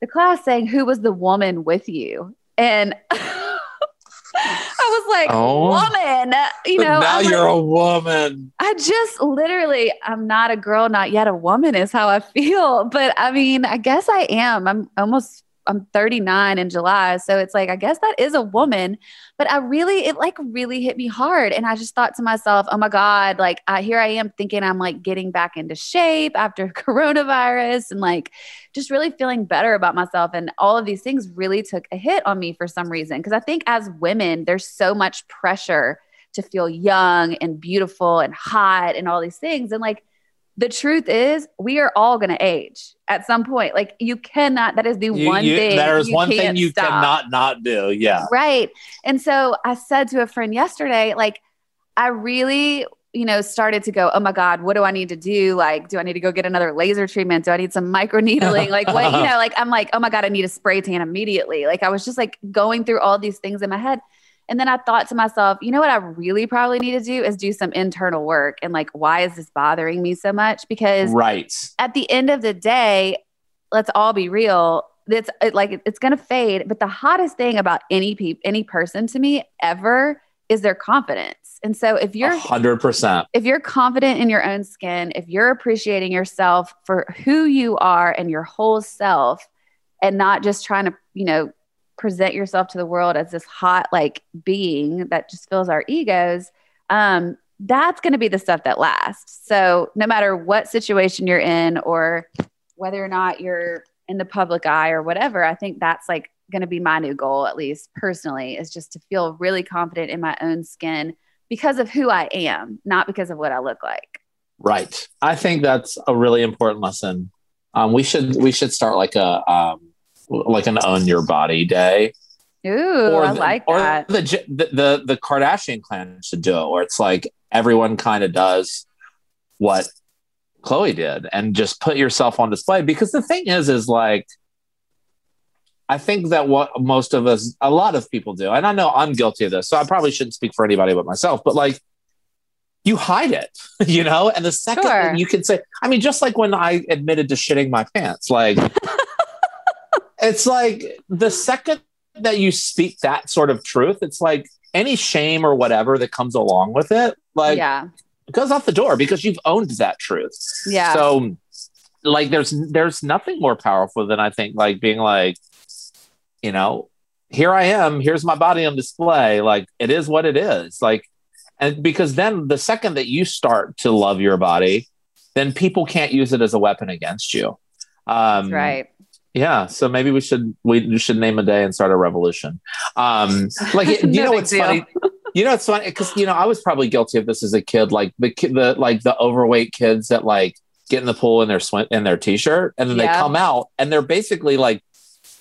the class saying who was the woman with you and [LAUGHS] i was like Oh. woman you know now I'm you're like, a woman. i just literally i'm not a girl not yet a woman is how i feel [LAUGHS] but i mean i guess i am i'm almost i'm 39 in july so it's like i guess that is a woman but i really it like really hit me hard and i just thought to myself oh my god like I, here i am thinking i'm like getting back into shape after [LAUGHS] coronavirus and like just really feeling better about myself and all of these things really took a hit on me for some reason because i think as women there's so much pressure to feel young and beautiful and hot and all these things and like the truth is we are all going to age at some point like you cannot that is the You- one you- thing there is one thing you stop. cannot not do. Yeah. Right. And so I said to a friend yesterday, like, I really, you know, started to go, oh my God, what do I need to do? Like, do I need to go get another laser treatment? Do I need some micro needling? like, what, you [LAUGHS] know, like, I'm like, oh my God, I need a spray tan immediately. Like, I was just like going through all these things in my head. And then I thought to myself, you know what I really probably need to do is do some internal work. And like, why is this bothering me so much? Because Right. at the end of the day, let's all be real. It's it, like it's going to fade. But the hottest thing about any peop, any person to me ever is their confidence. And so if you're hundred percent. if you're confident in your own skin, if you're appreciating yourself for who you are and your whole self, and not just trying to, you know, present yourself to the world as this hot like being that just fills our egos, um, that's going to be the stuff that lasts. So no matter what situation you're in, or whether or not you're in the public eye or whatever, I think that's like going to be my new goal, at least personally, is just to feel really confident in my own skin because of who I am, not because of what I look like. Right. I think that's a really important lesson. Um, we should we should start like a um, like an own your body day. Ooh, I the, like or that. The, the the the Kardashian clan should do it, where it's like everyone kind of does what Khloe did and just put yourself on display. Because the thing is, is like I think that what most of us, a lot of people do, and I know I'm guilty of this, so I probably shouldn't speak for anybody but myself, but like you hide it, [LAUGHS] you know? And the second Sure. you can say, I mean, just like when I admitted to shitting my pants, like it's like the second that you speak that sort of truth, it's like any shame or whatever that comes along with it, like yeah. goes off the door because you've owned that truth. Yeah. So like there's there's nothing more powerful than I think like being like, you know, here I am, here's my body on display. Like it is what it is. Like and because then the second that you start to love your body, then people can't use it as a weapon against you. Um right. Yeah, so maybe we should we should name a day and start a revolution. Um, like [LAUGHS] you No know, what's deal. funny. [LAUGHS] You know, it's funny because you know I was probably guilty of this as a kid. Like the the like the overweight kids that like get in the pool in their swim in their t-shirt and then they come out and they're basically like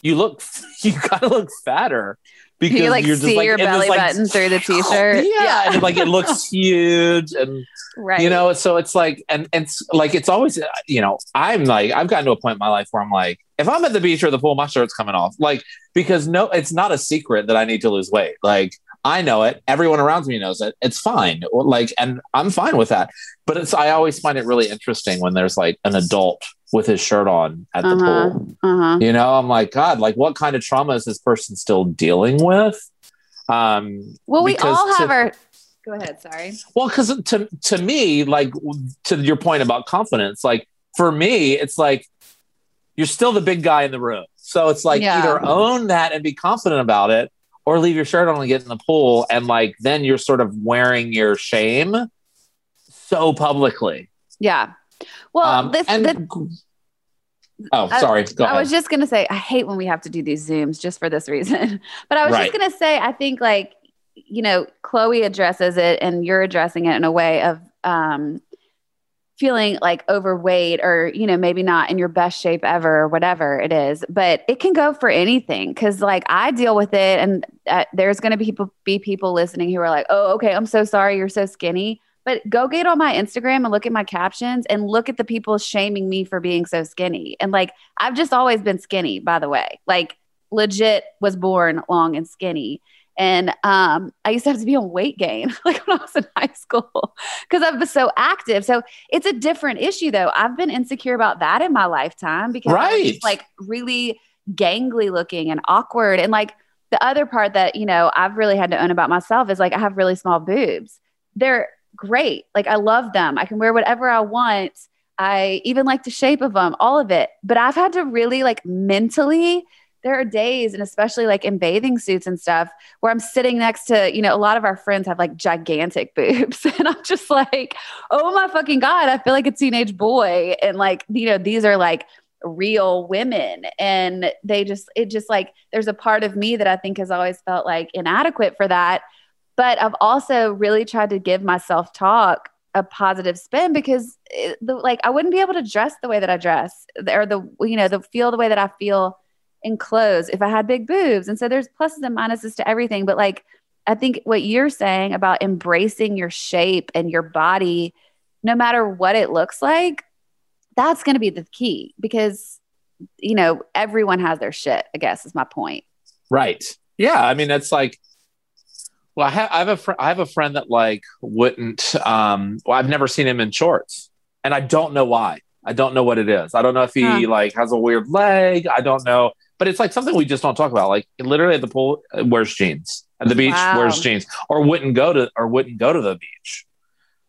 you look [LAUGHS] you gotta look fatter because You like you're just see like your belly like- button through the t-shirt. yeah, and like it looks huge and Right. you know so it's like and and it's like it's always uh, you know i'm like i've gotten to a point in my life where i'm like if i'm at the beach or the pool my shirt's coming off like because no it's not a secret that i need to lose weight like i know it everyone around me knows it it's fine like and i'm fine with that but it's i always find it really interesting when there's like an adult with his shirt on at the Uh-huh. pool uh-huh. you know i'm like god like what kind of trauma is this person still dealing with um Well, we all to- have our Go ahead. Sorry. Well, because to to me, like to your point about confidence, like for me, it's like you're still the big guy in the room. So it's like Yeah. either own that and be confident about it, or leave your shirt on and get in the pool, and like then you're sort of wearing your shame so publicly. Yeah. Well, Um, this, and- this oh, sorry. Go I ahead. was just gonna say I hate when we have to do these zooms just for this reason. [LAUGHS] But I was Right. just gonna say I think like you know Khloe addresses it and you're addressing it in a way of um feeling like overweight or you know maybe not in your best shape ever or whatever it is but it can go for anything because like i deal with it and uh, there's going to be people be people listening who are like oh okay i'm so sorry you're so skinny. But go get on my instagram and look at my captions and look at the people shaming me for being so skinny. And like i've just always been skinny by the way. Like legit was born long and skinny and um, I used to have to be on weight gain, [LAUGHS] like when I was in high school, because I was so active. So it's a different issue, though. I've been insecure about that in my lifetime because I was Right. just, like really gangly looking and awkward. And like the other part that you know I've really had to own about myself is like I have really small boobs. They're great. Like I love them. I can wear whatever I want. I even like the shape of them, all of it. But I've had to really like mentally. There are days, and especially like in bathing suits and stuff, where I'm sitting next to, you know, a lot of our friends have like gigantic [LAUGHS] boobs. And I'm just like, oh my fucking God, I feel like a teenage boy. And like, you know, these are like real women. And they just, it just like, there's a part of me that I think has always felt like inadequate for that. But I've also really tried to give myself talk a positive spin because it, the, like I wouldn't be able to dress the way that I dress or the, you know, the feel the way that I feel in clothes if I had big boobs. And so there's pluses and minuses to everything. But like, I think what you're saying about embracing your shape and your body, no matter what it looks like, that's going to be the key because, you know, everyone has their shit, I guess is my point. Right. Yeah. I mean, it's like, well, I have, I have a fr- I have a friend that like wouldn't. Um, well, I've never seen him in shorts, and I don't know why. I don't know what it is. I don't know if he like has a weird leg. I don't know, but it's like something we just don't talk about. Like literally at the pool, uh, wears jeans. At the beach, Wow. wears jeans, or wouldn't go to or wouldn't go to the beach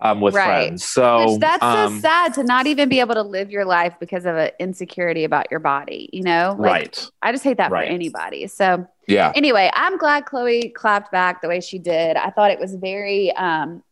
um, with Right. friends. So Which that's um, so sad to not even be able to live your life because of an insecurity about your body, you know? Like, right. I just hate that Right. for anybody. So Yeah. anyway, I'm glad Khloe clapped back the way she did. I thought it was very um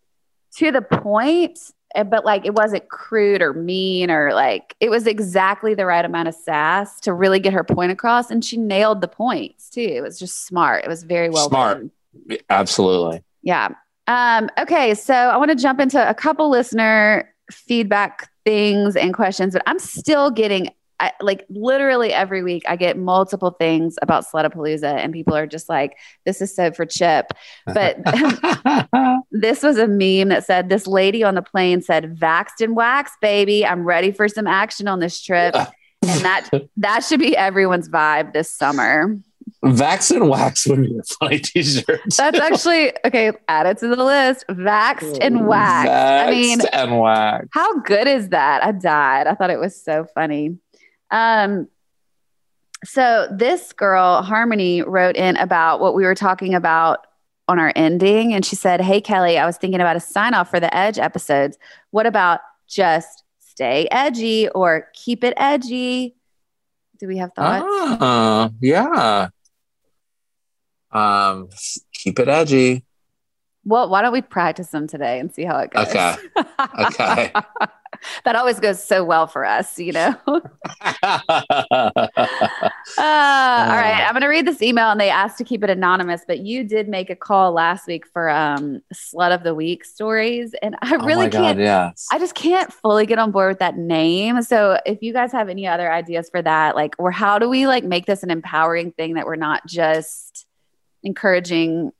to the point, but like it wasn't crude or mean or like it was exactly the right amount of sass to really get her point across. And she nailed the points too. It was just smart. It was very well Smart. done. Absolutely. Yeah. Um, okay, so I want to jump into a couple listener feedback things and questions, but I'm still getting I, like literally every week I get multiple things about Slutapalooza, and people are just like, "This is so for Chip." But [LAUGHS] this was a meme that said, "This lady on the plane said, vaxxed and waxed, baby. I'm ready for some action on this trip." And that that should be everyone's vibe this summer. Vax and wax would be a funny T-shirt. That's actually okay. Add it to the list. Vaxxed and waxed. I mean, and wax. how good is that? I died. I thought it was so funny. Um, so this girl, Harmony, wrote in about what we were talking about on our ending. And she said, Hey, Kelly, I was thinking about a sign off for the Edge episodes. What about just stay edgy or keep it edgy? Do we have thoughts? Ah, yeah. Um, keep it edgy. Well, why don't we practice them today and see how it goes? Okay. [LAUGHS] Okay. [LAUGHS] that always goes so well for us, you know? [LAUGHS] Uh, all right, I'm going to read this email, and they asked to keep it anonymous, but you did make a call last week for um, slut of the week stories, and I oh really my can't. God, yes. I just can't fully get on board with that name. So, if you guys have any other ideas for that, like, or how do we like make this an empowering thing that we're not just encouraging?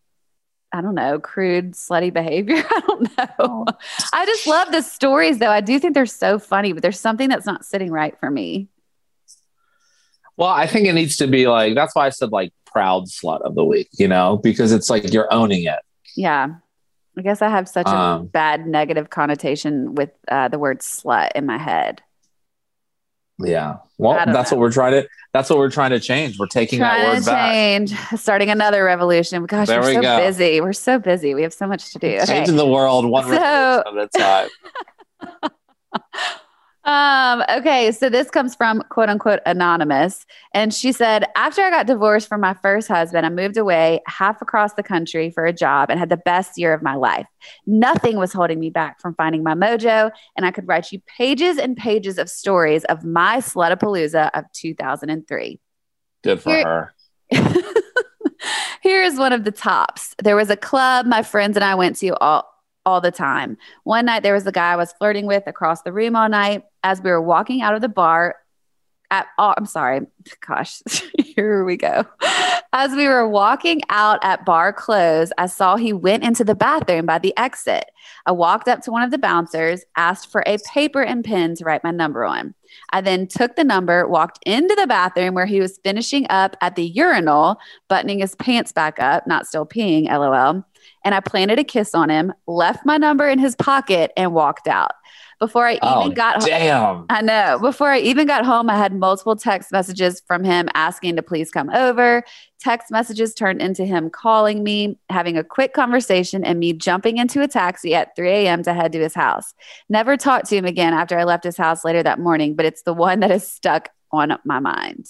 I don't know, crude, slutty behavior. [LAUGHS] I don't know. I just love the stories, though. I do think they're so funny, but there's something that's not sitting right for me. Well, I think it needs to be like that's why I said like proud slut of the week, you know, because it's like you're owning it. Yeah. I guess I have such a Um, bad negative connotation with uh, the word slut in my head. Yeah. Well, that's know. what we're trying to. That's what we're trying to change. We're taking that Trying word to back. change, starting another revolution. Gosh, There we're we so go. busy. We're so busy. We have so much to do. Okay. Changing the world one So- revolution at a time. [LAUGHS] Um, okay, so this comes from quote unquote anonymous. And she said, After I got divorced from my first husband, I moved away half across the country for a job and had the best year of my life. Nothing was holding me back from finding my mojo, and I could write you pages and pages of stories of my Slutapalooza of 2003. Good for Here- her. [LAUGHS] Here is one of the tops. There was a club my friends and I went to all all the time. One night there was a guy I was flirting with across the room all night. As we were walking out of the bar, at oh, I'm sorry, [LAUGHS] gosh, [LAUGHS] here we go. As we were walking out at bar close, I saw he went into the bathroom by the exit. I walked up to one of the bouncers, asked for a paper and pen to write my number on. I then took the number, walked into the bathroom where he was finishing up at the urinal, buttoning his pants back up, not still peeing, lol. And I planted a kiss on him, left my number in his pocket, and walked out. Before I oh, even Oh, got home. I know. Before I even got home, I had multiple text messages from him asking to please come over. Text messages turned into him calling me, having a quick conversation, and me jumping into a taxi at 3 a.m. to head to his house. Never talked to him again after I left his house later that morning, but it's the one that is stuck on my mind.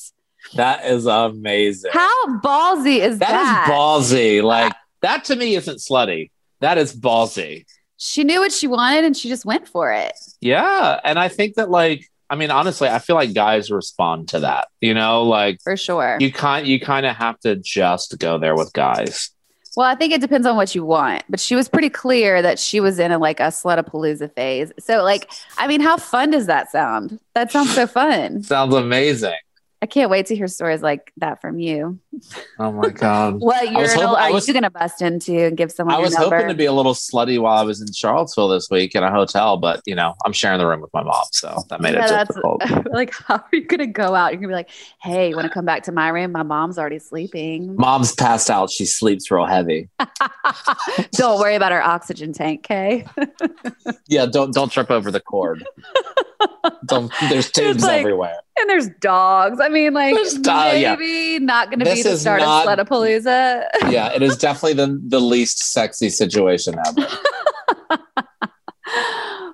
That is amazing. How ballsy is that? that is ballsy. Like that to me isn't slutty. That is ballsy. She knew what she wanted and she just went for it. Yeah. And I think that like, I mean, honestly, I feel like guys respond to that. You know, like For sure. you kind you kind of have to just go there with guys. Well, I think it depends on what you want, but she was pretty clear that she was in a like a slutapalooza phase. So, like, I mean, how fun does that sound? That sounds so fun. Sounds amazing. I can't wait to hear stories like that from you. Oh my god. [LAUGHS] What urinal hoping- are was- you going to bust into and give someone I was hoping to be a little slutty while I was in Charlottesville this week in a hotel, but you know, I'm sharing the room with my mom, so that made Yeah, it difficult. [LAUGHS] like, how are you going to go out? You're going to be like, hey, you want to come back to my room? My mom's already sleeping. Mom's passed out. She sleeps real heavy. [LAUGHS] Don't worry about our oxygen tank, okay? Yeah, don't don't trip over the cord. don't, there's tubes like- everywhere. And there's dogs. I mean, like, There's do- yeah. maybe not going to be This the is start not- of Slutapalooza. [LAUGHS] Yeah, it is definitely the the least sexy situation ever. [LAUGHS]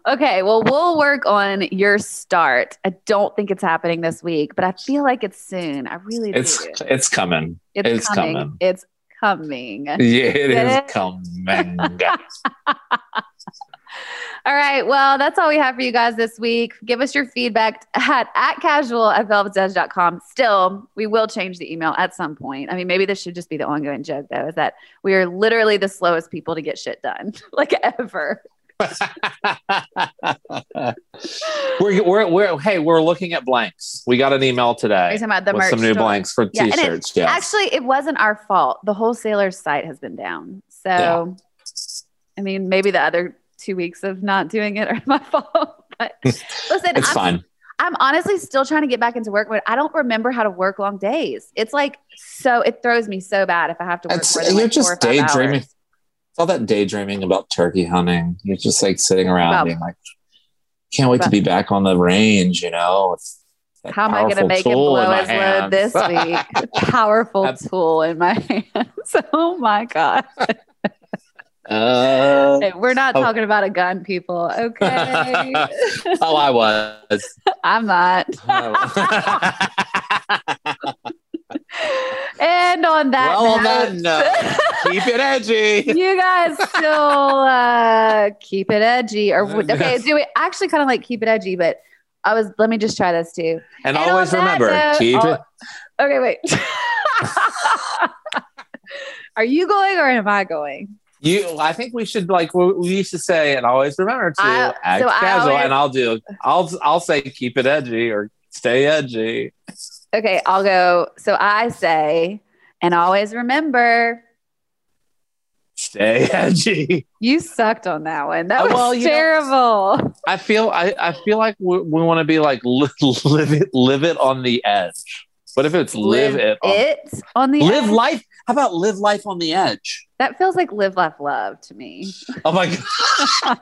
okay, well, we'll work on your start. I don't think it's happening this week, but I feel like it's soon. I really It's do. it's coming. It's, it's coming. coming. It's coming. Yeah, it Get is it? coming. [LAUGHS] All right. Well, that's all we have for you guys this week. Give us your feedback at, at casual at velvetsedge.com. Still, we will change the email at some point. I mean, maybe this should just be the ongoing joke, though, is that we are literally the slowest people to get shit done, [LAUGHS] like ever. [LAUGHS] we're, we're, we're, hey, we're looking at blanks. We got an email today talking about the with merch some new store? blanks for Yeah, t-shirts. Yeah. Actually, it wasn't our fault. The wholesaler's site has been down. So, Yeah. I mean, maybe the other two weeks of not doing it are [LAUGHS] my fault. But [LAUGHS] listen, it's I'm, fine. I'm honestly still trying to get back into work, but I don't remember how to work long days. It's like so it throws me so bad if I have to work It's, more you're like just daydreaming. hours. It's all that daydreaming about turkey hunting. You're just like sitting around About- being like, can't wait about- to be back on the range, you know? It's How am I going to make it blow his load this [LAUGHS] week? Powerful tool in my hands. Oh my god! Uh, Hey, we're not Oh. talking about a gun, people. Okay, [LAUGHS] oh, I was. [LAUGHS] I'm not. [LAUGHS] and on that well, on note, that note, keep it edgy. you guys still uh, keep it edgy, or okay? Do we actually kind of like keep it edgy, but I was. Let me just try this too. And, And always remember, note, keep I'll- it. Okay, wait. Are you going or am I going? You, I think we should like we, we used to say, and always remember to I- act so casual. always- and I'll do, I'll, I'll say keep it edgy or stay edgy. Okay, I'll go. So I say, and always remember, Stay edgy. you sucked on that one. That Uh, was well, you know- terrible. I feel, I, I feel like we, we want to be like li- live it, live it on the edge. What if it's live, it, on, it on the edge. live edge? life? How about live life on the edge? That feels like live, laugh, love to me. Oh my god,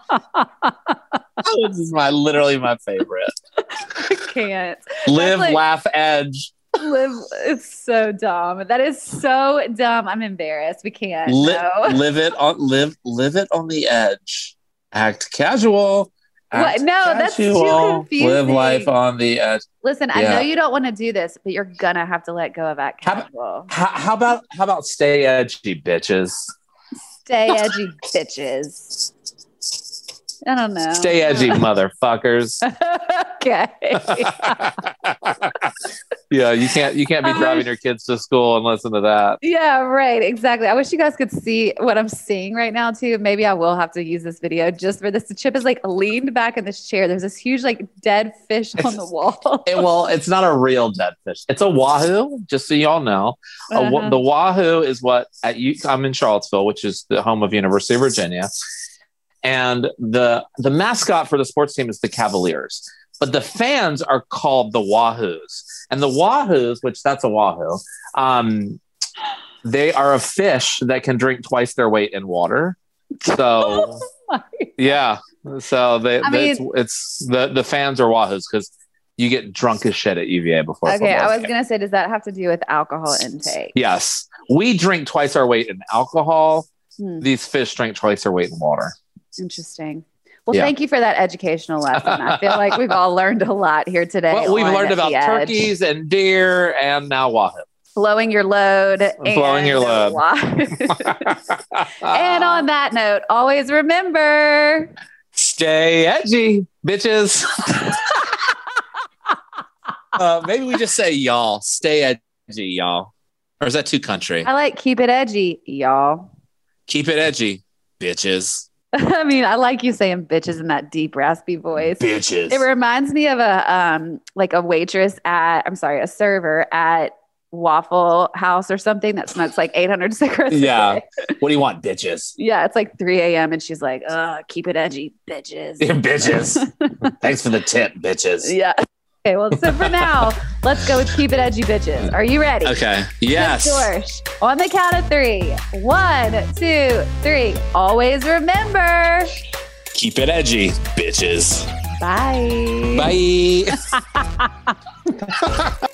[LAUGHS] this is my literally my favorite. I can't. Live, like- laugh, edge. Live. It's so dumb. That is so dumb. I'm embarrassed. We can't. Li- no. live it on live live it on the edge. Act casual. What? No, that's too casual. confusing. Live life on the edge. Listen, I know you don't want to do this, but you're gonna have to let go of that How. How, how about how about stay edgy, bitches? Stay edgy, bitches. I don't know. Stay edgy, [LAUGHS] motherfuckers. okay. yeah, you can't you can't be driving your kids to school and listen to that. Yeah, right. Exactly. I wish you guys could see what I'm seeing right now too. Maybe I will have to use this video just for this. Chip is like leaned back in this chair. There's this huge like dead fish [LAUGHS] on the wall. It, well, it's not a real dead fish. It's a wahoo, just so y'all know. Uh-huh. the wahoo is what at I'm in Charlottesville, which is the home of University of Virginia, and the the mascot for the sports team is the Cavaliers, but the fans are called the wahoos, and the wahoos, which that's a wahoo, um, they are a fish that can drink twice their weight in water. So [LAUGHS] yeah, so they, I they- it's, mean- it's the the fans are wahoos because you get drunk as shit at UVA before. Okay, I was game. gonna say, does that have to do with alcohol intake? Yes, we drink twice our weight in alcohol. Hmm. These fish drink twice their weight in water. Interesting. Well, Yeah. thank you for that educational lesson. I feel like we've all learned a lot here today. Well, we've learned about turkeys and deer, and now wahoo. blowing your load, Blowing your load. [LAUGHS] and on that note, always remember. stay edgy, bitches. [LAUGHS] uh, maybe we just say y'all. Stay edgy, y'all. Or is that too country? I like keep it edgy, y'all. Keep it edgy, bitches. [LAUGHS] I mean, I like you saying bitches in that deep, raspy voice. Bitches. It reminds me of a um like a waitress at I'm sorry, a server at Waffle House or something that smokes like 800 cigarettes. Yeah. what do you want, bitches? [LAUGHS] Yeah, it's like 3 a.m. and she's like, uh, keep it edgy, bitches. [LAUGHS] bitches. Thanks for the tip, bitches. yeah. Okay, well, so for now, [LAUGHS] let's go with keep it edgy, bitches. Are you ready? Okay. Yes. George, on the count of three. One, two, three. Always remember. Keep it edgy, bitches. Bye. Bye. [LAUGHS] [LAUGHS]